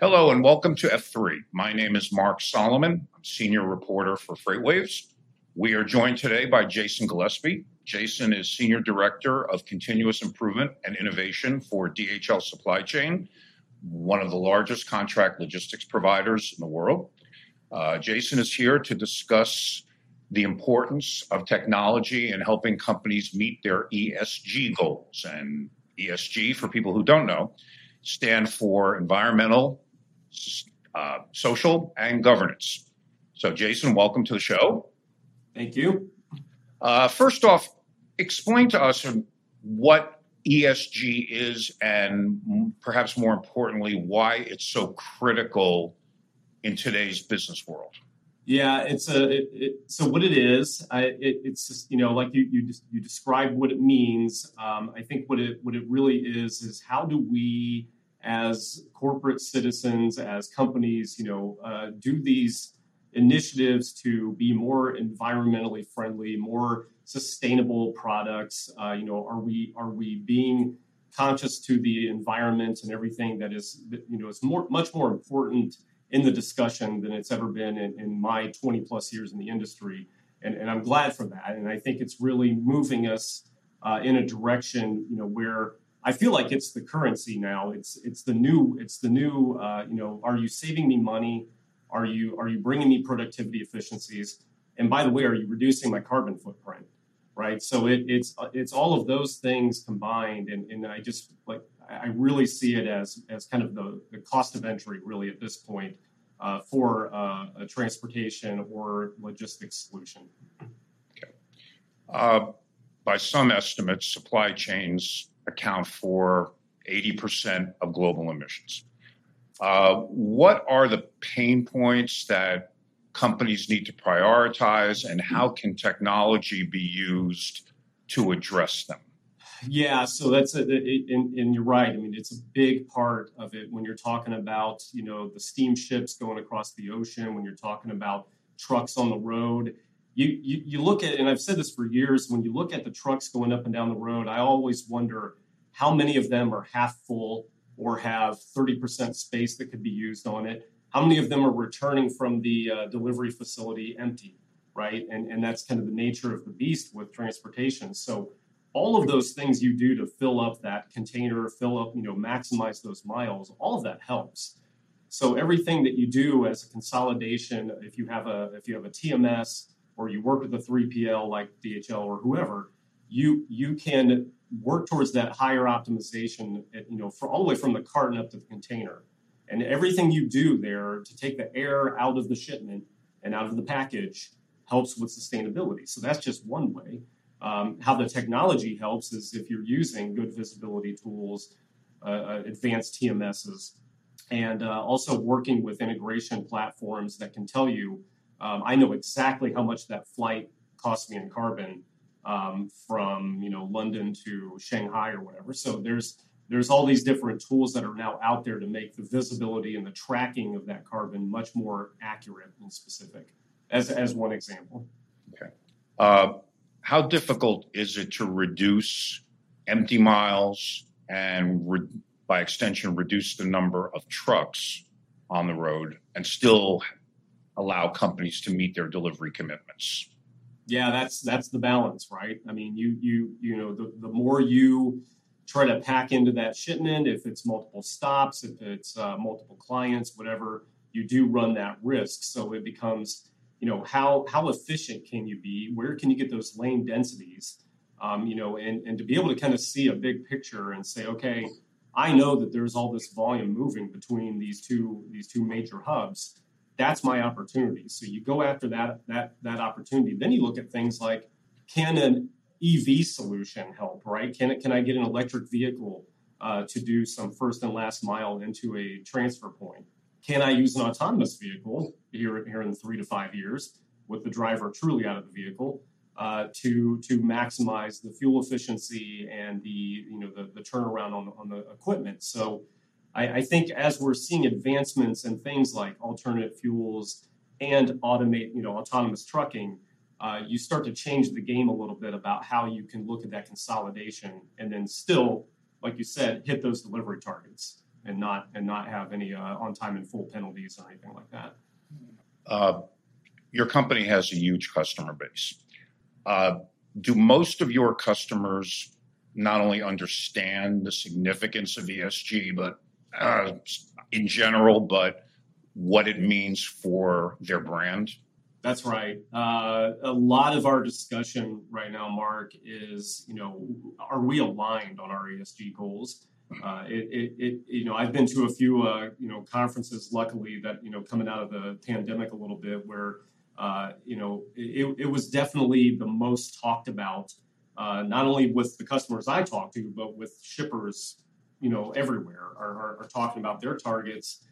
Hello and welcome to F3. My name is Mark Solomon. I'm senior reporter for FreightWaves. We are joined today by Jason Gillespie. Jason is senior director of continuous improvement and innovation for DHL Supply Chain, one of the largest contract logistics providers in the world. Uh, Jason is here to discuss the importance of technology in helping companies meet their ESG goals. And ESG, for people who don't know, stand for environmental, uh, social, and governance. So, Jason, welcome to the show. Thank you. Uh, first off, explain to us what ESG is, and perhaps more importantly, why it's so critical in today's business world. Yeah, it's a it, it, so what it is. I, it, it's just you know like you you you describe what it means. Um, I think what it what it really is is how do we as corporate citizens, as companies, you know, uh, do these initiatives to be more environmentally friendly, more sustainable products. Uh, you know, are we are we being conscious to the environment and everything that is you know it's more much more important in the discussion than it's ever been in, in my 20 plus years in the industry. And, and I'm glad for that. And I think it's really moving us uh, in a direction, you know, where I feel like it's the currency now. It's it's the new it's the new uh, you know. Are you saving me money? Are you are you bringing me productivity efficiencies? And by the way, are you reducing my carbon footprint? Right. So it, it's it's all of those things combined, and, and I just like I really see it as as kind of the, the cost of entry really at this point uh, for uh, a transportation or logistics solution. Okay. Uh, by some estimates, supply chains account for 80% of global emissions. Uh, what are the pain points that companies need to prioritize, and how can technology be used to address them? Yeah, so that's a, and, and, you're right. I mean, it's a big part of it when you're talking about you know the steamships going across the ocean. When you're talking about trucks on the road, you, you you look at and I've said this for years. When you look at the trucks going up and down the road, I always wonder how many of them are half full or have 30% space that could be used on it. How many of them are returning from the uh, delivery facility empty, right? And and that's kind of the nature of the beast with transportation. So all of those things you do to fill up that container, fill up, you know, maximize those miles, all of that helps. So everything that you do as a consolidation, if you have a if you have a TMS or you work with a 3PL like DHL or whoever, you you can work towards that higher optimization, you know, for all the way from the carton up to the container. And everything you do there to take the air out of the shipment and out of the package helps with sustainability. So that's just one way. Um, how the technology helps is if you're using good visibility tools, uh, uh advanced TMSs, and uh, also working with integration platforms that can tell you, um, I know exactly how much that flight cost me in carbon um, from you know London to Shanghai or whatever. So there's there's all these different tools that are now out there to make the visibility and the tracking of that carbon much more accurate and specific. As as one example. Okay. Uh, how difficult is it to reduce empty miles and, re- by extension, reduce the number of trucks on the road and still allow companies to meet their delivery commitments? Yeah, that's that's the balance, right? I mean, you you you know, the, the more you try to pack into that shipment, if it's multiple stops, if it's uh, multiple clients, whatever, you do run that risk. So it becomes you know how how efficient can you be where can you get those lane densities um, you know and, and to be able to kind of see a big picture and say okay i know that there's all this volume moving between these two these two major hubs that's my opportunity. So you go after that that that opportunity. Then you look at things like can an ev solution help right? Can it can i get an electric vehicle uh, to do some first and last mile into a transfer point? Can I use an autonomous vehicle here, here in three to five years with the driver truly out of the vehicle uh, to to maximize the fuel efficiency and the you know the, the turnaround on, on the equipment. So I, I think as we're seeing advancements in things like alternative fuels and automate you know autonomous trucking, uh, you start to change the game a little bit about how you can look at that consolidation and then still, like you said, hit those delivery targets. and not and not have any uh, on time and full penalties or anything like that. Uh, your company has a huge customer base. Uh, do most of your customers not only understand the significance of ESG, but uh, in general, but what it means for their brand? That's right. Uh, a lot of our discussion right now, Mark, is you know, are we aligned on our ESG goals? Uh, it, it, it, you know, I've been to a few, uh, you know, conferences. Luckily, that you know, coming out of the pandemic a little bit, where uh, you know, it, it was definitely the most talked about, uh, not only with the customers I talk to, but with shippers, you know, everywhere are, are, are talking about their targets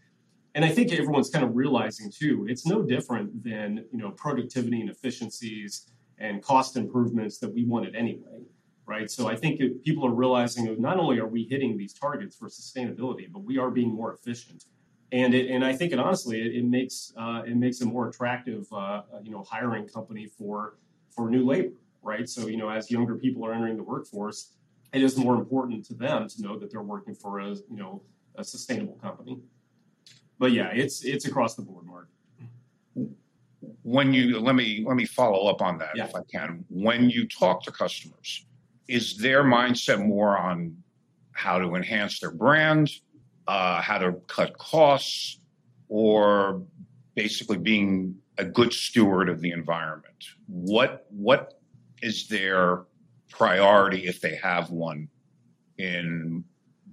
and I think everyone's kind of realizing too, it's no different than you know productivity and efficiencies and cost improvements that we wanted anyway, right? So I think people are realizing not only are we hitting these targets for sustainability, but we are being more efficient, and it, and I think it honestly it, it makes uh, it makes a more attractive uh, you know hiring company for for new labor, right? So you know as younger people are entering the workforce, it is more important to them to know that they're working for a you know a sustainable company but yeah, it's it's across the board, Mark. When you let me let me follow up on that Yeah. if I can. When you talk to customers, is their mindset more on how to enhance their brand, uh, how to cut costs, or basically being a good steward of the environment? What what is their priority if they have one in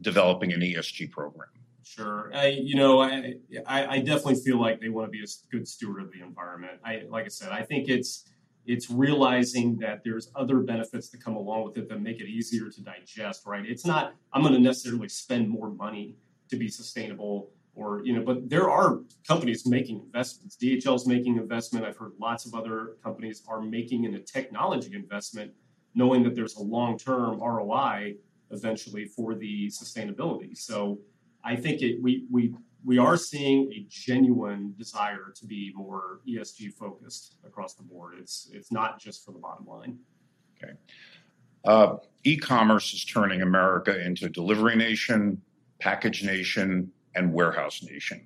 developing an ESG program? Sure. I, you know, I, I, definitely feel like they want to be a good steward of the environment. I, like I said, I think it's, it's realizing that there's other benefits that come along with it that make it easier to digest, right? It's not, I'm going to necessarily spend more money to be sustainable or, you know, but there are companies making investments. DHL's making investment. I've heard lots of other companies are making in a technology investment, knowing that there's a long-term ROI eventually for the sustainability. So, I think it, we we we are seeing a genuine desire to be more ESG focused across the board. It's it's not just for the bottom line. Uh, e-commerce is turning America into delivery nation, package nation, and warehouse nation.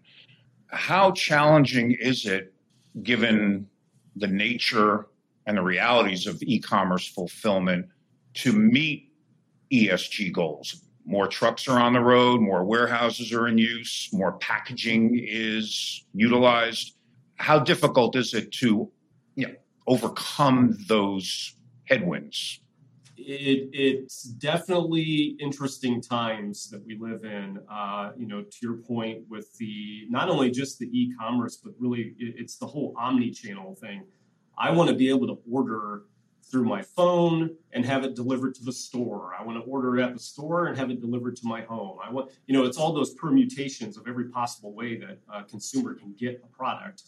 How challenging is it, given the nature and the realities of e-commerce fulfillment, to meet ESG goals? More trucks are on the road, more warehouses are in use, more packaging is utilized. How difficult is it to you know, overcome those headwinds? It, it's definitely interesting times that we live in. Uh, you know, to your point with the not only just the e-commerce, but really it, it's the whole omni-channel thing. I want to be able to order through my phone and have it delivered to the store. I want to order it at the store and have it delivered to my home. I want, you know, it's all those permutations of every possible way that a consumer can get a product.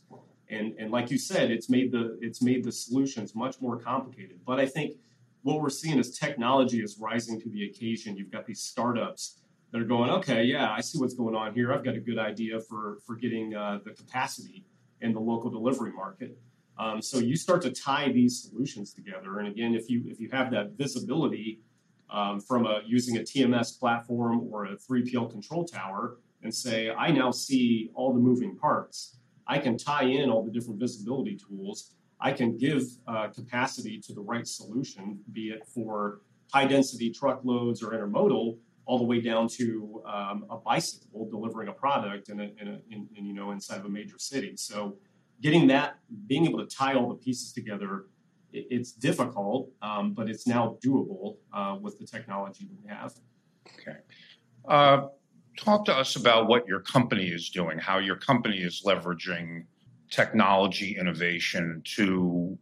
And and like you said, it's made the it's made the solutions much more complicated. But I think what we're seeing is technology is rising to the occasion. You've got these startups that are going, okay, yeah, I see what's going on here. I've got a good idea for for getting uh, the capacity in the local delivery market. Um, so you start to tie these solutions together. And again, if you if you have that visibility um, from a using a TMS platform or a 3PL control tower, and say, I now see all the moving parts. I can tie in all the different visibility tools. I can give uh, capacity to the right solution, be it for high density truckloads or intermodal, all the way down to um, a bicycle delivering a product in, a, in, a, in, in, you know inside of a major city. So getting that, being able to tie all the pieces together, it, it's difficult, um, but it's now doable uh, with the technology that we have. Okay. Uh, talk to us about what your company is doing, how your company is leveraging technology innovation to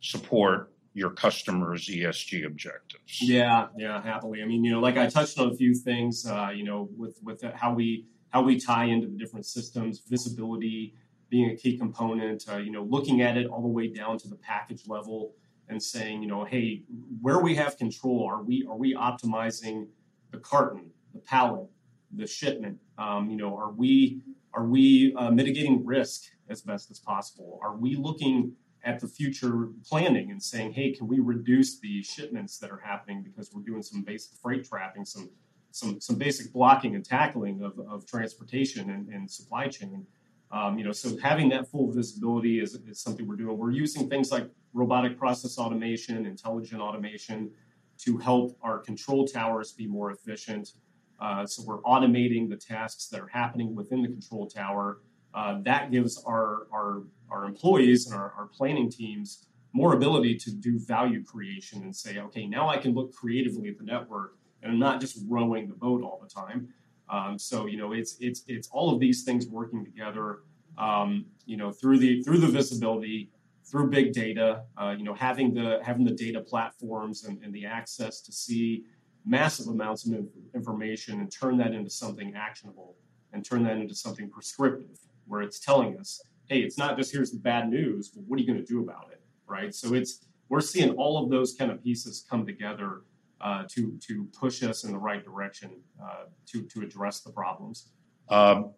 support your customers' ESG objectives. Yeah, yeah, happily. I mean, you know, like I touched on a few things, uh, you know, with with how we how we tie into the different systems, visibility being a key component. Uh, you know, looking at it all the way down to the package level and saying, you know, hey, where we have control, are we are we optimizing the carton, the pallet, the shipment? Um, you know, are we are we uh, mitigating risk as best as possible? Are we looking at the future planning and saying, hey, can we reduce the shipments that are happening because we're doing some basic freight trapping, some some some basic blocking and tackling of, of transportation and, and supply chain. Um, you know, so having that full visibility is, is something we're doing. We're using things like robotic process automation, intelligent automation to help our control towers be more efficient. Uh, so we're automating the tasks that are happening within the control tower. Uh, that gives our, our, our employees and our, our planning teams more ability to do value creation and say, okay, now I can look creatively at the network and I'm not just rowing the boat all the time. Um, so you know, it's it's it's all of these things working together. Um, you know, through the through the visibility, through big data. Uh, you know, having the having the data platforms and, and, the access to see massive amounts of information and turn that into something actionable and turn that into something prescriptive, where it's telling us, hey, it's not just here's the bad news, but what are you going to do about it, right? So it's we're seeing all of those kind of pieces come together uh, to to push us in the right direction uh, to to address the problems. Um,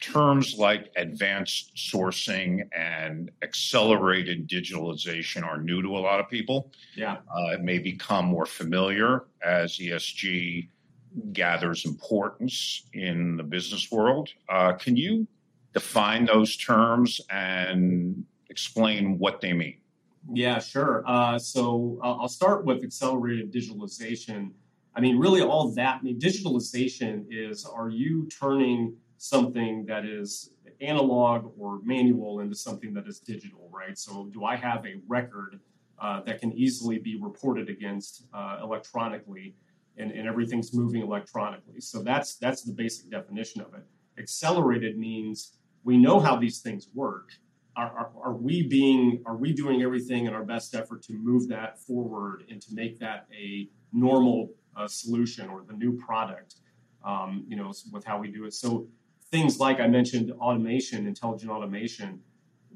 terms like advanced sourcing and accelerated digitalization are new to a lot of people. Yeah, uh, it may become more familiar as ESG gathers importance in the business world. Uh, can you define those terms and explain what they mean? Yeah, sure. Uh, so I'll start with accelerated digitalization. I mean, really, all that I mean, digitalization is: are you turning something that is analog or manual into something that is digital, right? So, do I have a record uh, that can easily be reported against uh, electronically, and, and everything's moving electronically? So that's that's the basic definition of it. Accelerated means we know how these things work are, are, are, we being are we doing everything in our best effort to move that forward and to make that a normal uh, solution or the new product um, you know with how we do it? So things like i mentioned automation intelligent automation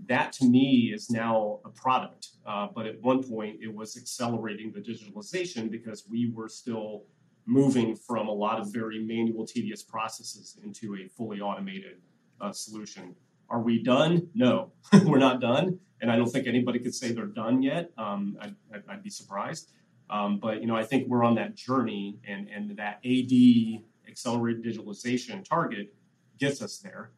that to me is now a product. Uh, but at one point it was accelerating the digitalization because we were still moving from a lot of very manual tedious processes into a fully automated uh, solution are we done? No, we're not done, and I don't think anybody could say they're done yet. Um, I'd, I'd, be surprised. Um, but you know, I think we're on that journey, and and that AD accelerated digitalization target gets us there.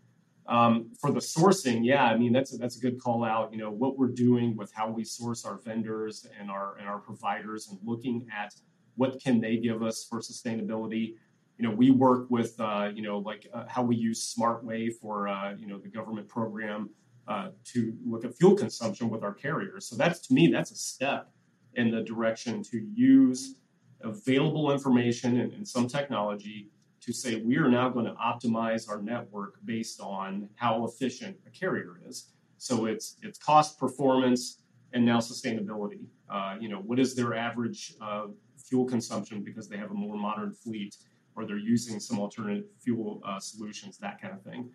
Um, for the sourcing, yeah, I mean that's a, that's a good call out. You know what we're doing with how we source our vendors and our and our providers, and looking at what can they give us for sustainability you know, we work with, uh, you know, like uh, how we use SmartWay for, uh, you know, the government program uh, to look at fuel consumption with our carriers. So that's to me, that's a step in the direction to use available information and, and some technology to say we are now going to optimize our network based on how efficient a carrier is. So it's it's cost, performance, and now sustainability. Uh, you know, what is their average uh, fuel consumption because they have a more modern fleet? Or they're using some alternative fuel uh, solutions, that kind of thing.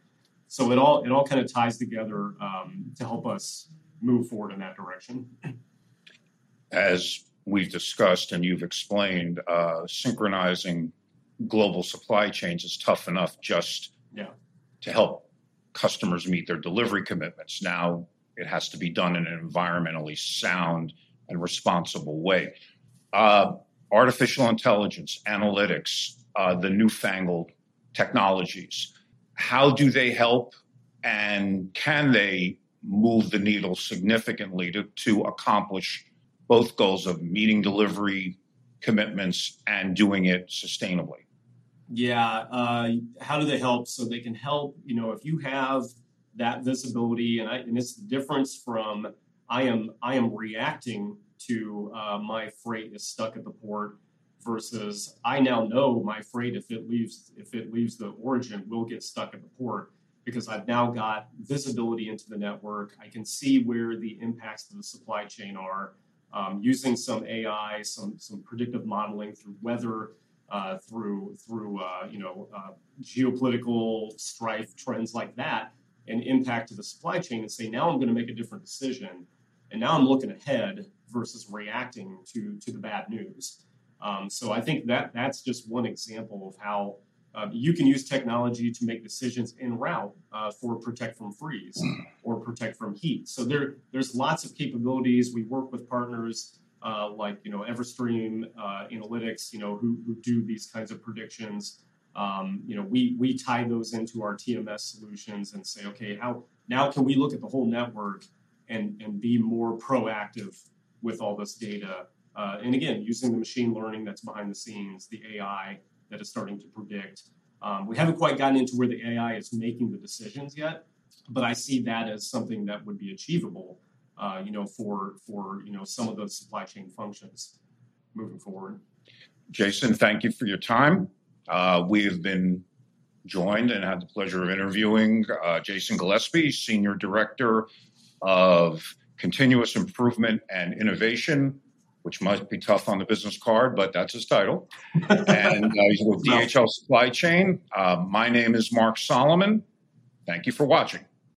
So it all it all kind of ties together um, to help us move forward in that direction. As we've discussed and you've explained, uh, synchronizing global supply chains is tough enough just yeah. to help customers meet their delivery commitments. Now it has to be done in an environmentally sound and responsible way. Uh, artificial intelligence, analytics, uh, the newfangled technologies. How do they help and can they move the needle significantly to, to accomplish both goals of meeting delivery commitments and doing it sustainably? Yeah. Uh, how do they help? So they can help, you know, if you have that visibility and, I, and it's the difference from I am I am reacting to uh, my freight is stuck at the port versus I now know my freight if it leaves if it leaves the origin will get stuck at the port because I've now got visibility into the network. I can see where the impacts to the supply chain are um, using some AI, some some predictive modeling through weather, uh, through through uh, you know uh, geopolitical strife trends like that, and impact to the supply chain, and say now I'm going to make a different decision, and now I'm looking ahead versus reacting to to the bad news. Um, so I think that that's just one example of how uh, you can use technology to make decisions in route uh, for protect from freeze or protect from heat. So there there's lots of capabilities. We work with partners uh, like you know Everstream uh, Analytics, you know who, who do these kinds of predictions. Um, you know we we tie those into our TMS solutions and say, okay, how now can we look at the whole network and and be more proactive with all this data? Uh, and again, using the machine learning that's behind the scenes, the AI that is starting to predict. Um, we haven't quite gotten into where the AI is making the decisions yet, but I see that as something that would be achievable uh, you know, for for you know some of those supply chain functions moving forward. Jason, thank you for your time. Uh, we have been joined and had the pleasure of interviewing uh, Jason Gillespie, Senior Director of Continuous Improvement and Innovation, which might be tough on the business card, but that's his title. and uh, he's with DHL Supply Chain. Uh, my name is Mark Solomon. Thank you for watching.